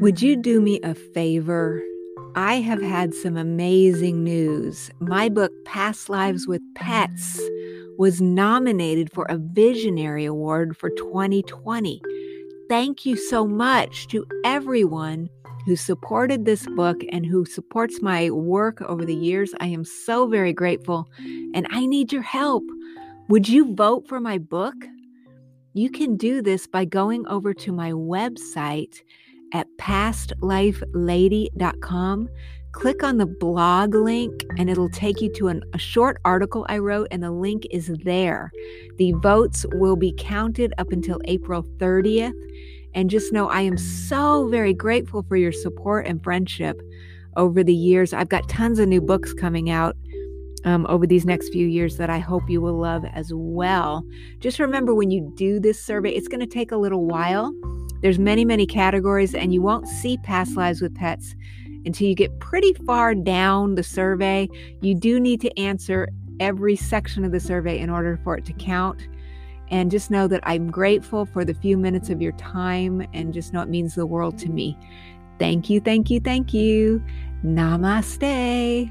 Would you do me a favor? I have had some amazing news. My book, Past Lives with Pets, was nominated for a Visionary Award for 2020. Thank you so much to everyone who supported this book and who supports my work over the years. I am so very grateful and I need your help. Would you vote for my book? You can do this by going over to my website at pastlifelady.com. Click on the blog link and it'll take you to an, a short article I wrote, and the link is there. The votes will be counted up until April 30th. And just know I am so very grateful for your support and friendship over the years. I've got tons of new books coming out um, over these next few years that I hope you will love as well. Just remember when you do this survey, it's going to take a little while. There's many, many categories, and you won't see past lives with pets until you get pretty far down the survey. You do need to answer every section of the survey in order for it to count. And just know that I'm grateful for the few minutes of your time and just know it means the world to me. Thank you, thank you, thank you. Namaste.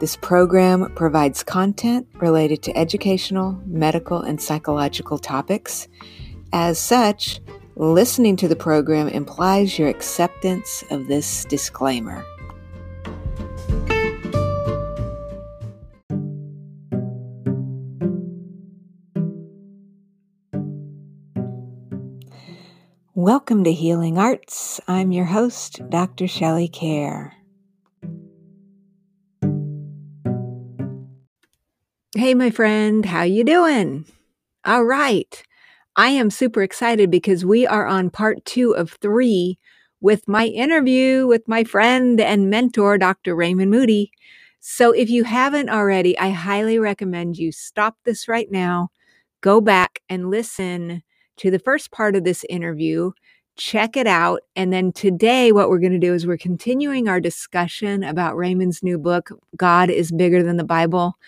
This program provides content related to educational, medical, and psychological topics. As such, listening to the program implies your acceptance of this disclaimer. Welcome to Healing Arts. I'm your host, Dr. Shelley Kaehr. Hey my friend, how you doing? All right. I am super excited because we are on part 2 of 3 with my interview with my friend and mentor Dr. Raymond Moody. So if you haven't already, I highly recommend you stop this right now, go back and listen to the first part of this interview check it out. And then today, what we're going to do is we're continuing our discussion about Raymond's new book, God is Bigger Than the Bible.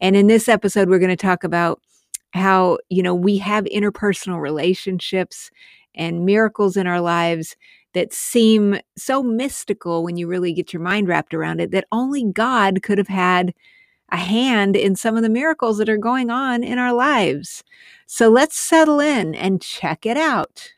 And in this episode, we're going to talk about how, you know, we have interpersonal relationships and miracles in our lives that seem so mystical when you really get your mind wrapped around it that only God could have had a hand in some of the miracles that are going on in our lives. So let's settle in and check it out.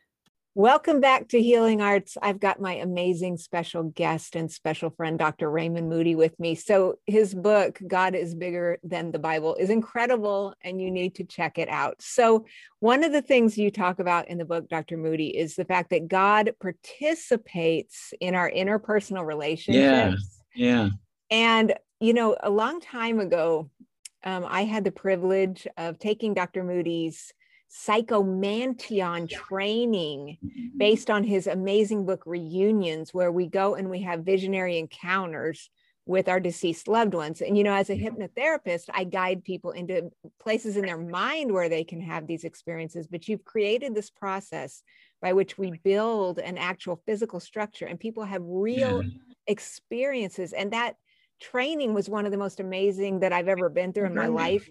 Welcome back to Healing Arts. I've got my amazing special guest and special friend, Dr. Raymond Moody, with me. So, his book, God is Bigger Than the Bible, is incredible and you need to check it out. So, one of the things you talk about in the book, Dr. Moody, is the fact that God participates in our interpersonal relationships. Yeah. Yeah. And, you know, a long time ago, um, I had the privilege of taking Dr. Moody's psychomanteum training mm-hmm. based on his amazing book reunions where we go and we have visionary encounters with our deceased loved ones. And you know as a hypnotherapist i guide people into places in their mind where they can have these experiences. But you've created this process by which we build an actual physical structure and people have real yeah. experiences. And that training was one of the most amazing that i've ever been through in my life.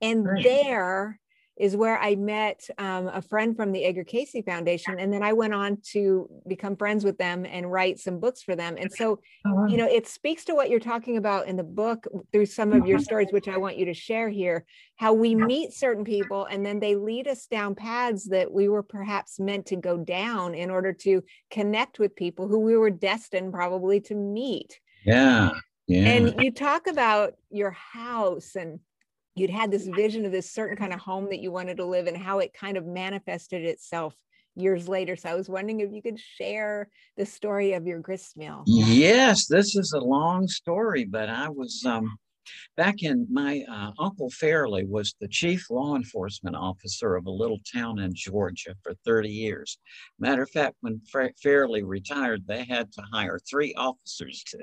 And there is where I met um, a friend from the Edgar Cayce Foundation. And then I went on to become friends with them and write some books for them. And so, oh, you know, it speaks to what you're talking about in the book through some of your stories, which I want you to share here how we meet certain people and then they lead us down paths that we were perhaps meant to go down in order to connect with people who we were destined probably to meet. Yeah. Yeah. And you talk about your house and you'd had this vision of this certain kind of home that you wanted to live and how it kind of manifested itself years later. So I was wondering if you could share the story of your grist mill. Yes, this is a long story, but I was um back in my uh, Uncle Fairley was the chief law enforcement officer of a little town in Georgia for 30 years. Matter of fact, when Fa- Fairley retired, they had to hire three officers to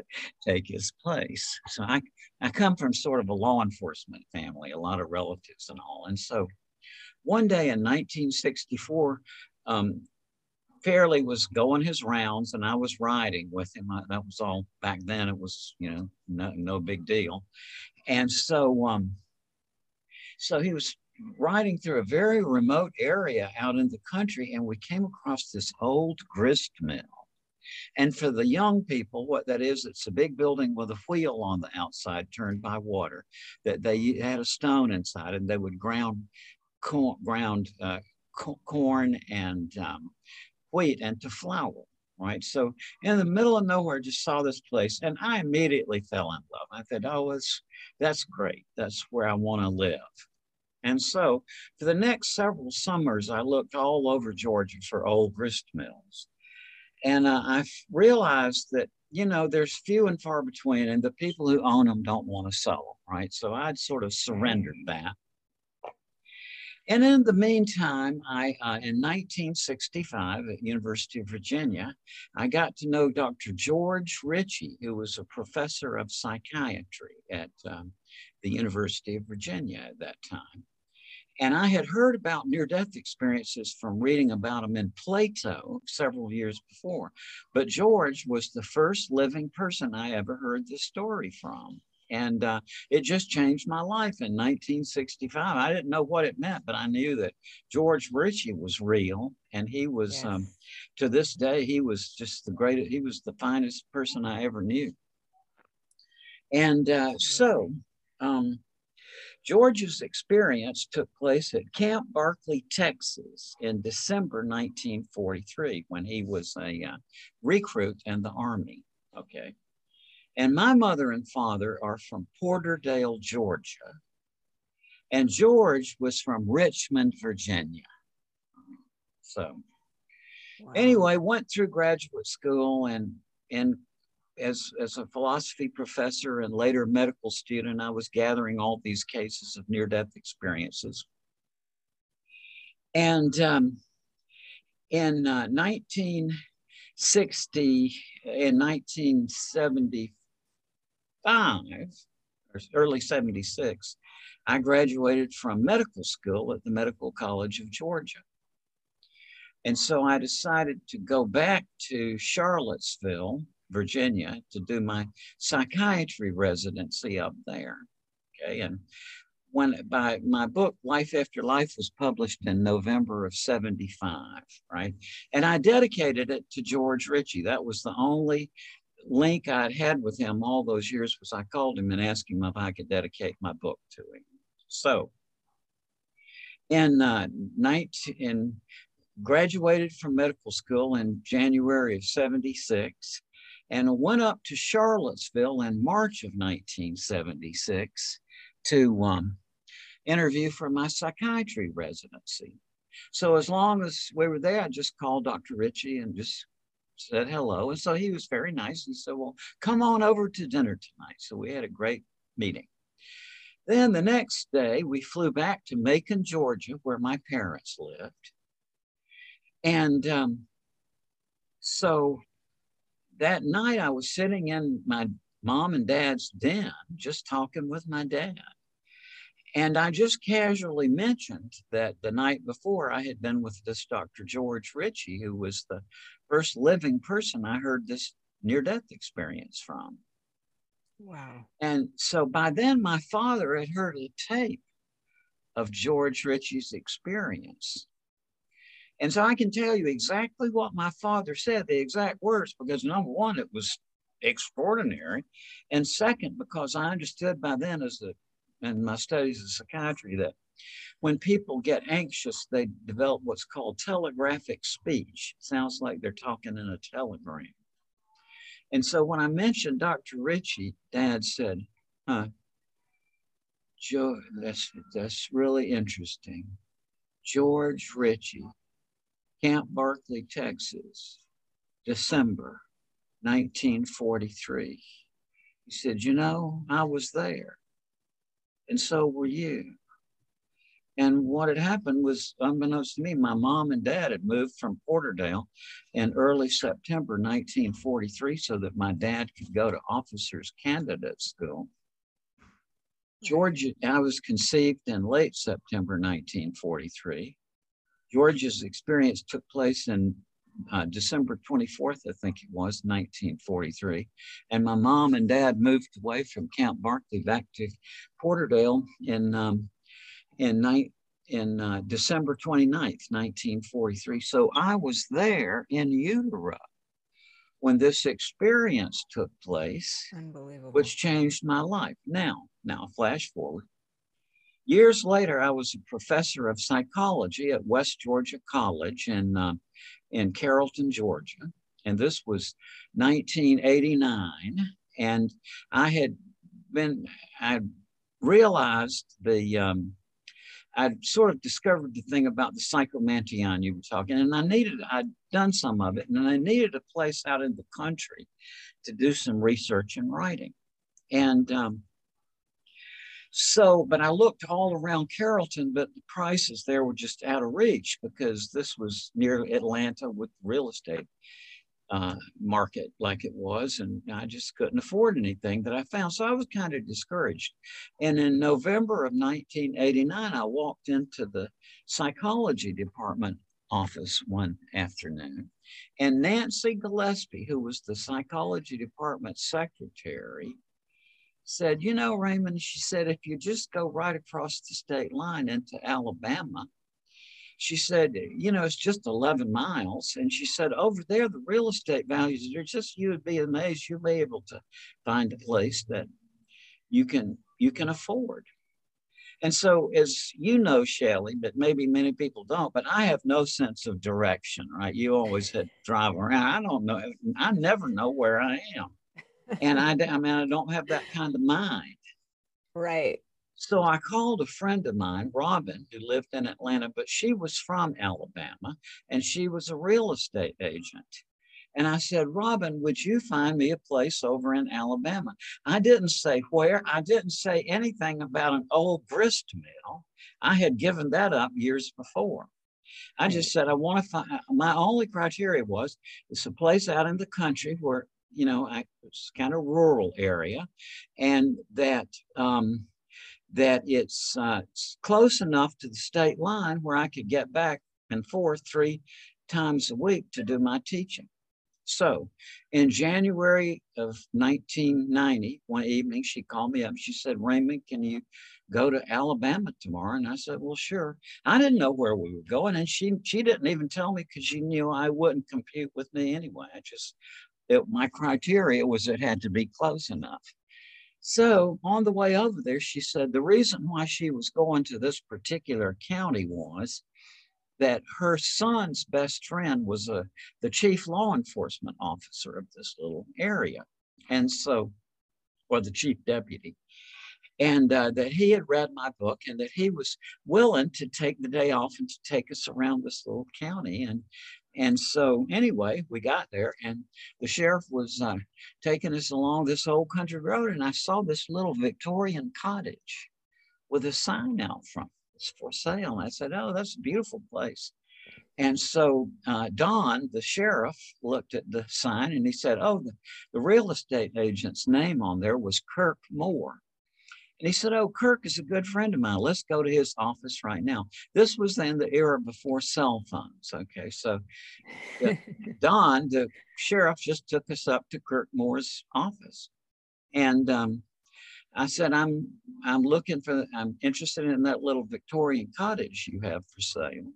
take his place. So I, I come from sort of a law enforcement family, a lot of relatives and all. And so one day in 1964, um, Fairley was going his rounds and I was riding with him. I, that was all back then. It was, you know, no, no big deal. And so, um, so he was riding through a very remote area out in the country and we came across this old grist mill. And for the young people, what that is, it's a big building with a wheel on the outside turned by water that they had a stone inside and they would ground corn, ground uh, corn and um, wheat to flour, right? So in the middle of nowhere, just saw this place and I immediately fell in love. I said, oh, that's great. That's where I want to live. And so for the next several summers, I looked all over Georgia for old grist mills. And uh, I realized that, you know, there's few and far between, and the people who own them don't want to sell them, right? So I'd sort of surrendered that. And in the meantime, I, uh, in 1965 at University of Virginia, I got to know Dr. George Ritchie, who was a professor of psychiatry at um, the University of Virginia at that time. And I had heard about near death experiences from reading about them in Plato several years before. But George was the first living person I ever heard the story from. And uh, it just changed my life in 1965. I didn't know what it meant, but I knew that George Ritchie was real. And he was, um, yes. um, to this day, he was just the greatest, he was the finest person I ever knew. And uh, so, um, George's experience took place at Camp Barkeley, Texas in December 1943 when he was a uh, recruit in the Army. Okay. And my mother and father are from Porterdale, Georgia. And George was from Richmond, Virginia. So, wow. anyway, went through graduate school and, and as, as a philosophy professor and later medical student, I was gathering all these cases of near death experiences. And um, in uh, 1960, in 1970, or early 76, I graduated from medical school at the Medical College of Georgia. And so I decided to go back to Charlottesville, Virginia, to do my psychiatry residency up there. Okay. And when by my book life after life was published in november of 75 right and i dedicated it to george ritchie that was the only link I'd had with him all those years was I called him and asked him if I could dedicate my book to him. So, in uh, 19, graduated from medical school in January of 76 and went up to Charlottesville in March of 1976 to um, interview for my psychiatry residency. So as long as we were there, I just called Dr. Ritchie and just said hello. And so he was very nice. He said, Well, come on over to dinner tonight. So we had a great meeting. Then the next day, we flew back to Macon, Georgia, where my parents lived. And um, so that night, I was sitting in my mom and dad's den, just talking with my dad. And I just casually mentioned that the night before I had been with this Dr. George Ritchie, who was the first living person I heard this near death experience from. Wow. And so by then, my father had heard a tape of George Ritchie's experience. And so I can tell you exactly what my father said, the exact words, because number one, it was extraordinary. And second, because I understood by then as a in my studies of psychiatry that when people get anxious, they develop what's called telegraphic speech. Sounds like they're talking in a telegram. And so when I mentioned Dr. Ritchie, Dad said, huh, Joe, that's, that's really interesting. George Ritchie, Camp Barkeley, Texas, December 1943. He said, You know, I was there. And so were you. And what had happened was, unbeknownst to me, my mom and dad had moved from Porterdale in early September 1943 so that my dad could go to officers candidate school. Georgia, I was conceived in late September 1943. George's experience took place in uh, December 24th, I think it was, 1943. And my mom and dad moved away from Camp Barkeley back to Porterdale in um, in, ni- in uh, December 29th, 1943. So I was there in utero when this experience took place, Unbelievable. which changed my life. Now, now flash forward. Years later, I was a professor of psychology at West Georgia College in, uh, in Carrollton, Georgia. And this was 1989. And I had been, I realized the, um, I'd sort of discovered the thing about the psychomanteum you were talking, and I needed, I'd done some of it, and I needed a place out in the country to do some research and writing. And um, so, but I looked all around Carrollton, but the prices there were just out of reach because this was near Atlanta with real estate uh, market like it was, and I just couldn't afford anything that I found. So I was kind of discouraged. And in November of 1989, I walked into the psychology department office one afternoon, and Nancy Gillespie, who was the psychology department secretary, said, You know, Raymond, she said, if you just go right across the state line into Alabama, she said, you know, it's just 11 miles. And she said, over there, the real estate values are just, you would be amazed. You'll be able to find a place that you can, you can afford. And so, as you know, Shelley, but maybe many people don't, but I have no sense of direction, right? You always had drive around. I don't know. I never know where I am. And I, I mean, I don't have that kind of mind. Right. So I called a friend of mine, Robin, who lived in Atlanta, but she was from Alabama and she was a real estate agent. And I said, Robin, would you find me a place over in Alabama? I didn't say where, I didn't say anything about an old grist mill. I had given that up years before. I just said, I want to find, my only criteria was it's a place out in the country where, you know, I, it's kind of rural area and that, um, that it's, uh, close enough to the state line where I could get back and forth three times a week to do my teaching. So in January of 1990, one evening, she called me up. She said, Raymond, can you go to Alabama tomorrow? And I said, well, sure. I didn't know where we were going. And she, she didn't even tell me because she knew I wouldn't compute with me anyway. I just, it, my criteria was it had to be close enough. So on the way over there, she said the reason why she was going to this particular county was that her son's best friend was a, the chief law enforcement officer of this little area. And so, or the chief deputy. And uh, that he had read my book and that he was willing to take the day off and to take us around this little county. And and so, anyway, we got there, and the sheriff was uh, taking us along this old country road, and I saw this little Victorian cottage with a sign out front. It's for sale. And I said, "Oh, that's a beautiful place." And so uh, Don, the sheriff, looked at the sign and he said, "Oh, the, the real estate agent's name on there was Kirk Moore." And he said, Oh, Kirk is a good friend of mine. Let's go to his office right now. This was then the era before cell phones. Okay. So Don, the sheriff, just took us up to Kirk Moore's office. And um, I said, I'm I'm looking for I'm interested in that little Victorian cottage you have for sale.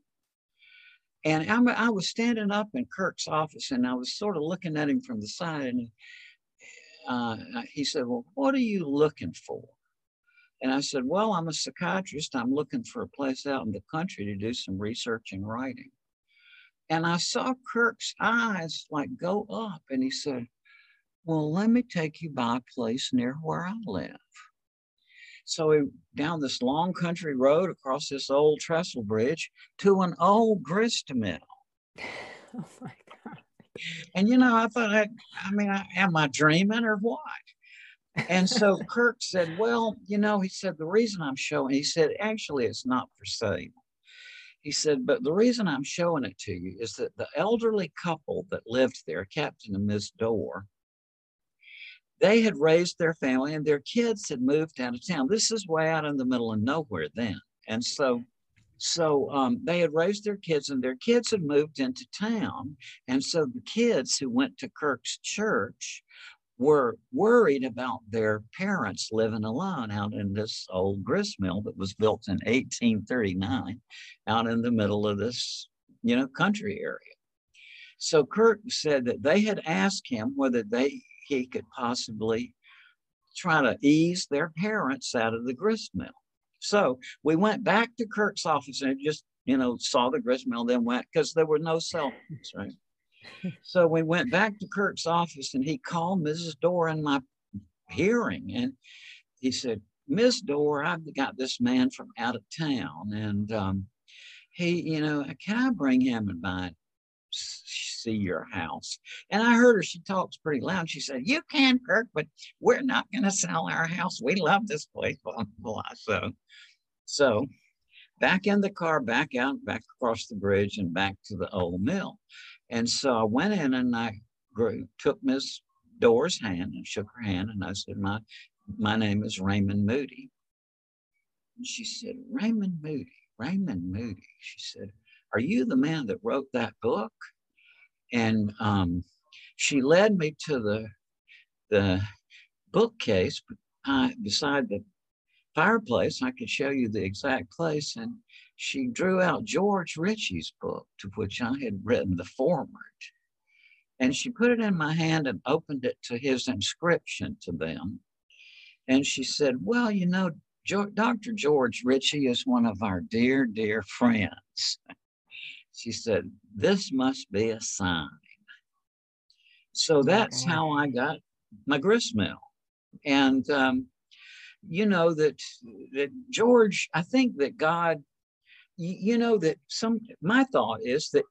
And I'm, I was standing up in Kirk's office and I was sort of looking at him from the side. And uh, he said, Well, what are you looking for? And I said, Well, I'm a psychiatrist. I'm looking for a place out in the country to do some research and writing. And I saw Kirk's eyes like go up, and he said, Well, let me take you by a place near where I live. So we down this long country road across this old trestle bridge to an old grist mill. Oh my God. And you know, I thought, I, I mean, I, am I dreaming or what? And so Kirk said, Well, you know, he said, the reason I'm showing, he said, actually, it's not for sale. He said, but the reason I'm showing it to you is that the elderly couple that lived there, Captain and Miss Dorr, they had raised their family and their kids had moved out of town. This is way out in the middle of nowhere then. And so so um, they had raised their kids and their kids had moved into town. And so the kids who went to Kirk's church were worried about their parents living alone out in this old grist mill that was built in 1839 out in the middle of this, you know, country area. So Kirk said that they had asked him whether they he could possibly try to ease their parents out of the grist mill. So we went back to Kirk's office and just, you know, saw the grist mill, then went because there were no cell phones, right? So we went back to Kirk's office and he called Mrs. Dorr in my hearing and he said, Miss Dorr, I've got this man from out of town and um, he, you know, can I bring him and my see your house? And I heard her, she talks pretty loud. She said, You can, Kirk, but we're not going to sell our house. We love this place. So, so back in the car, back out, back across the bridge, and back to the old mill. And so I went in and I grew, took Miss Dorr's hand and shook her hand. And I said, My, my name is Raymond Moody. And she said, Raymond Moody, Raymond Moody. She said, Are you the man that wrote that book? And um, she led me to the, the bookcase beside the fireplace. I could show you the exact place. And she drew out George Ritchie's book, to which I had written the foreword. And she put it in my hand and opened it to his inscription to them. And she said, Well, you know, Dr. George Ritchie is one of our dear, dear friends. she said, This must be a sign. So that's how I got my grist mill. And, um, you know, that, that George, I think that God you know that some my thought is that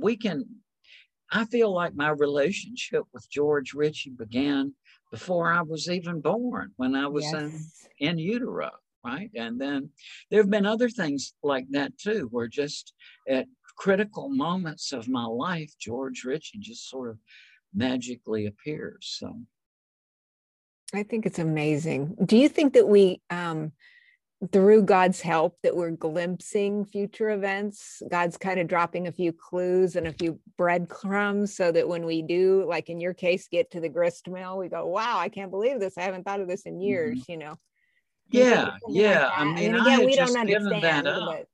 we can i feel like my relationship with george ritchie began before i was even born when i was yes. in, in utero right? And then there have been other things like that too where just at critical moments of my life george ritchie just sort of magically appears so. I think it's amazing. Do you think that we um through God's help that we're glimpsing future events. God's kind of dropping a few clues and a few breadcrumbs so that when we do, like in your case, get to the grist mill, we go, wow, I can't believe this. I haven't thought of this in mm-hmm. years, mm-hmm. you know? Yeah, yeah. Like I mean, again, I had we just don't given that up. But,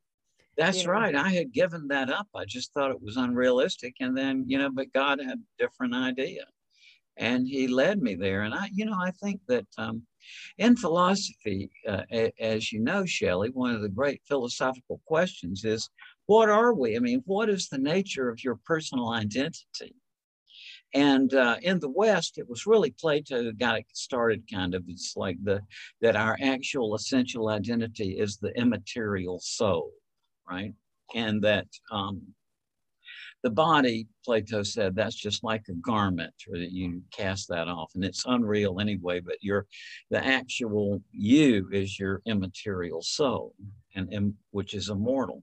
That's you know. right. I had given that up. I just thought it was unrealistic. And then, you know, but God had a different idea and he led me there. And I, you know, I think that um, in philosophy, uh, as you know, Shelley, one of the great philosophical questions is, what are we? I mean, what is the nature of your personal identity? And uh, in the West, it was really Plato who got it started. Kind of, it's like the that our actual essential identity is the immaterial soul, right? And that um, the body, Plato said, that's just like a garment, or that you cast that off, and it's unreal anyway. But your, the actual you is your immaterial soul, and, and which is immortal.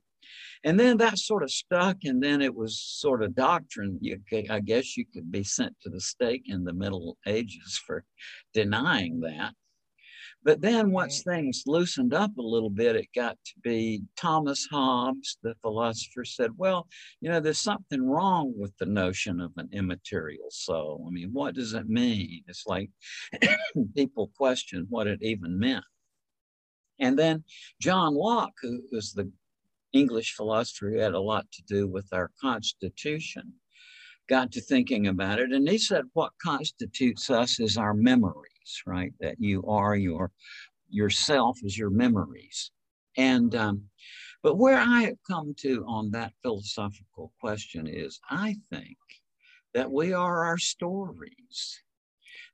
And then that sort of stuck, and then it was sort of doctrine. You, I guess you could be sent to the stake in the Middle Ages for denying that. But then once things loosened up a little bit, it got to be Thomas Hobbes, the philosopher, said, well, you know, there's something wrong with the notion of an immaterial soul. I mean, what does it mean? It's like people question what it even meant. And then John Locke, who was the English philosopher who had a lot to do with our Constitution, got to thinking about it. And he said, what constitutes us is our memory right? That you are your yourself is your memories. And um, but where I have come to on that philosophical question is I think that we are our stories.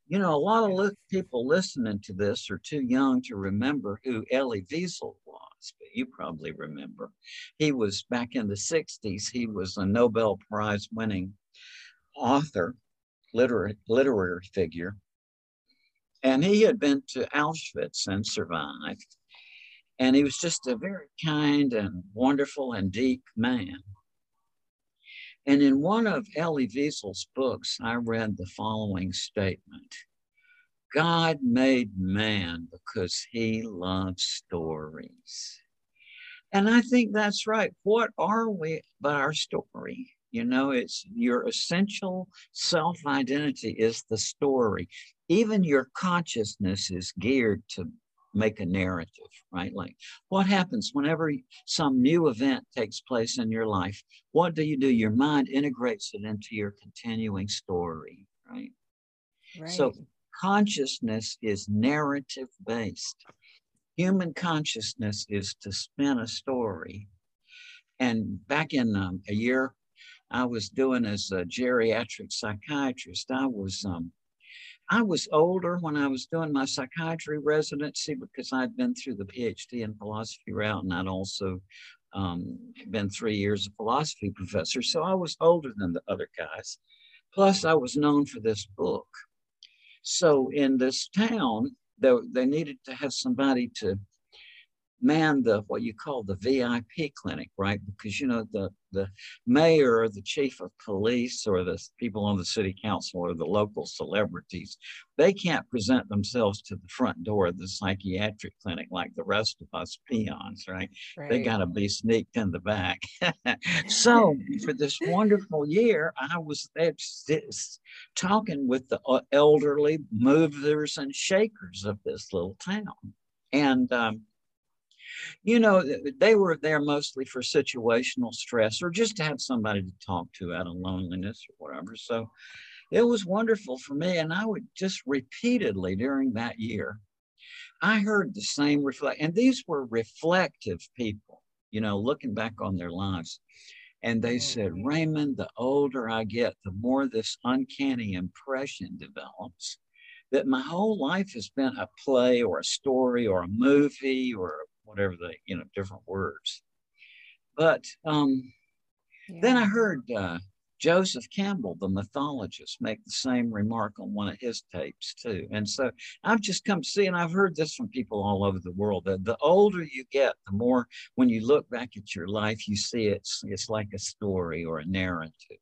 You know, a lot of li- people listening to this are too young to remember who Elie Wiesel was, but you probably remember. He was back in the 60s, he was a Nobel Prize winning author, literary, literary figure And he had been to Auschwitz and survived. And he was just a very kind and wonderful and deep man. And in one of Elie Wiesel's books, I read the following statement God made man because he loves stories. And I think that's right. What are we but our story? You know, it's your essential self identity is the story. Even your consciousness is geared to make a narrative, right? Like what happens whenever some new event takes place in your life? What do you do? Your mind integrates it into your continuing story, right? right. So consciousness is narrative based. Human consciousness is to spin a story. And back in um, a year I was doing as a geriatric psychiatrist, I was um, I was older when I was doing my psychiatry residency because I'd been through the PhD in philosophy route and I'd also um, been three years a philosophy professor. So I was older than the other guys. Plus, I was known for this book. So in this town, they, they needed to have somebody to man the what you call the VIP clinic, right? Because you know the the mayor or the chief of police or the people on the city council or the local celebrities, they can't present themselves to the front door of the psychiatric clinic like the rest of us peons, right? right. They got to be sneaked in the back. so for this wonderful year, I was there talking with the uh, elderly movers and shakers of this little town. And um, you know, they were there mostly for situational stress or just to have somebody to talk to out of loneliness or whatever. So it was wonderful for me. And I would just repeatedly during that year, I heard the same reflect, and these were reflective people, you know, looking back on their lives. And they mm. said, Raymond, the older I get, the more this uncanny impression develops that my whole life has been a play or a story or a movie or whatever the you know different words. But um, yeah. then I heard uh, Joseph Campbell, the mythologist, make the same remark on one of his tapes too. And so I've just come to see, and I've heard this from people all over the world, that the older you get, the more when you look back at your life, you see it's it's like a story or a narrative.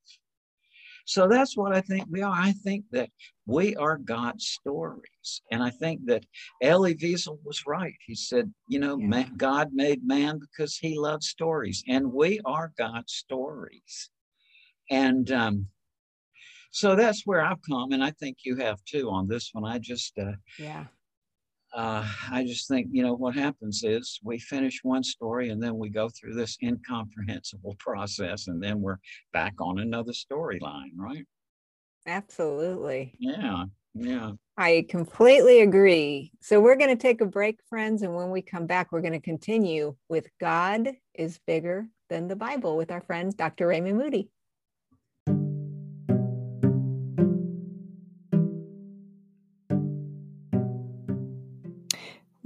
So that's what I think we are. I think that we are God's stories. And I think that Elie Wiesel was right. He said, you know, yeah. man, God made man because he loves stories, and we are God's stories. And um, so that's where I've come, and I think you have too on this one. I just, uh, yeah, uh, I just think, you know, what happens is we finish one story and then we go through this incomprehensible process and then we're back on another storyline, right? Absolutely. Yeah. Yeah. I completely agree. So we're going to take a break, friends. And when we come back, we're going to continue with God is bigger than the Bible with our friend, Dr. Raymond Moody.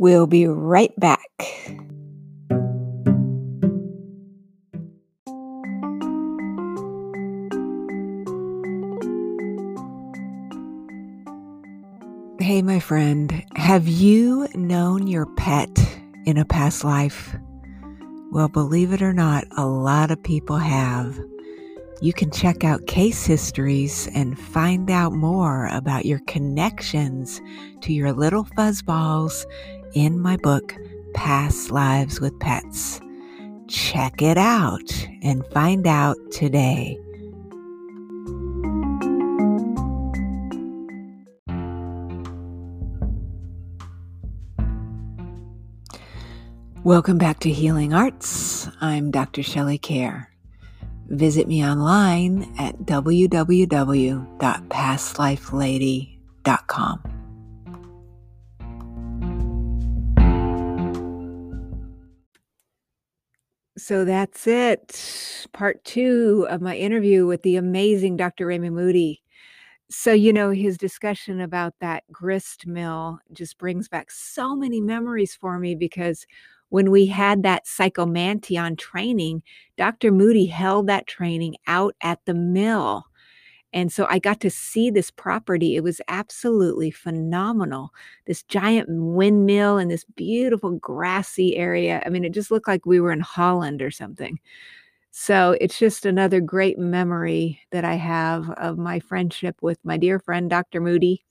We'll be right back. Hey, my friend, have you known your pet in a past life? Well, believe it or not, a lot of people have. You can check out case histories and find out more about your connections to your little fuzzballs in my book, Past Lives with Pets. Check it out and find out today. Welcome back to Healing Arts. I'm Dr. Shelley Kaehr. Visit me online at www.pastlifelady.com. So that's it. Part two of my interview with the amazing Dr. Raymond Moody. So, you know, his discussion about that grist mill just brings back so many memories for me because when we had that psychomanteum training, Dr. Moody held that training out at the mill. And so I got to see this property. It was absolutely phenomenal. This giant windmill and this beautiful grassy area. I mean, it just looked like we were in Holland or something. So it's just another great memory that I have of my friendship with my dear friend, Dr. Moody.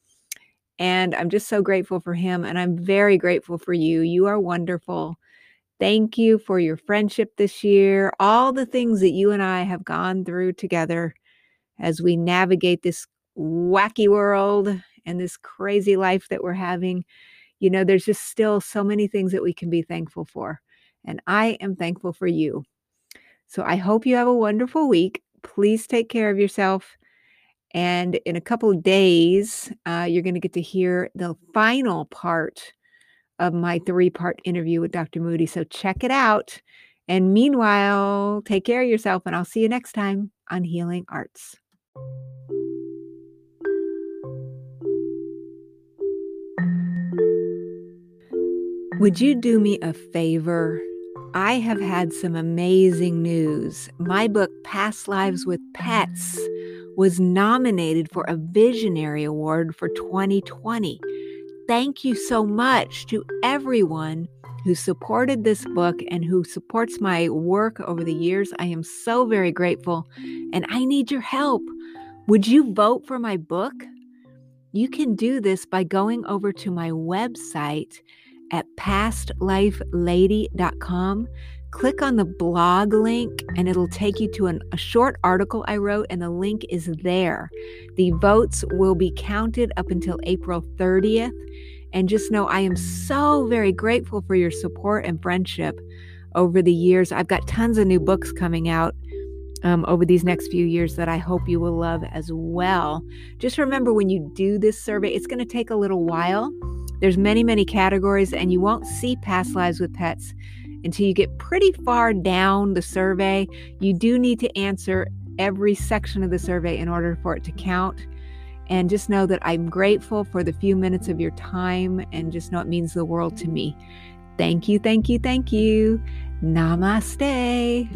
And I'm just so grateful for him. And I'm very grateful for you. You are wonderful. Thank you for your friendship this year, all the things that you and I have gone through together as we navigate this wacky world and this crazy life that we're having. You know, there's just still so many things that we can be thankful for. And I am thankful for you. So I hope you have a wonderful week. Please take care of yourself. And in a couple days, uh, you're going to get to hear the final part of my three part interview with Dr. Moody. So check it out. And meanwhile, take care of yourself, and I'll see you next time on Healing Arts. Would you do me a favor? I have had some amazing news. My book, Past Lives with Pets, was nominated for a Visionary Award for 2020. Thank you so much to everyone who supported this book and who supports my work over the years. I am so very grateful and I need your help. Would you vote for my book? You can do this by going over to my website at pastlifelady.com. Click on the blog link and it'll take you to an, a short article I wrote, and the link is there. The votes will be counted up until April 30th. And just know I am so very grateful for your support and friendship over the years. I've got tons of new books coming out um, over these next few years that I hope you will love as well. Just remember when you do this survey, it's going to take a little while. There's many, many categories, and you won't see past lives with pets until you get pretty far down the survey. You do need to answer every section of the survey in order for it to count. And just know that I'm grateful for the few minutes of your time and just know it means the world to me. Thank you, thank you, thank you. Namaste.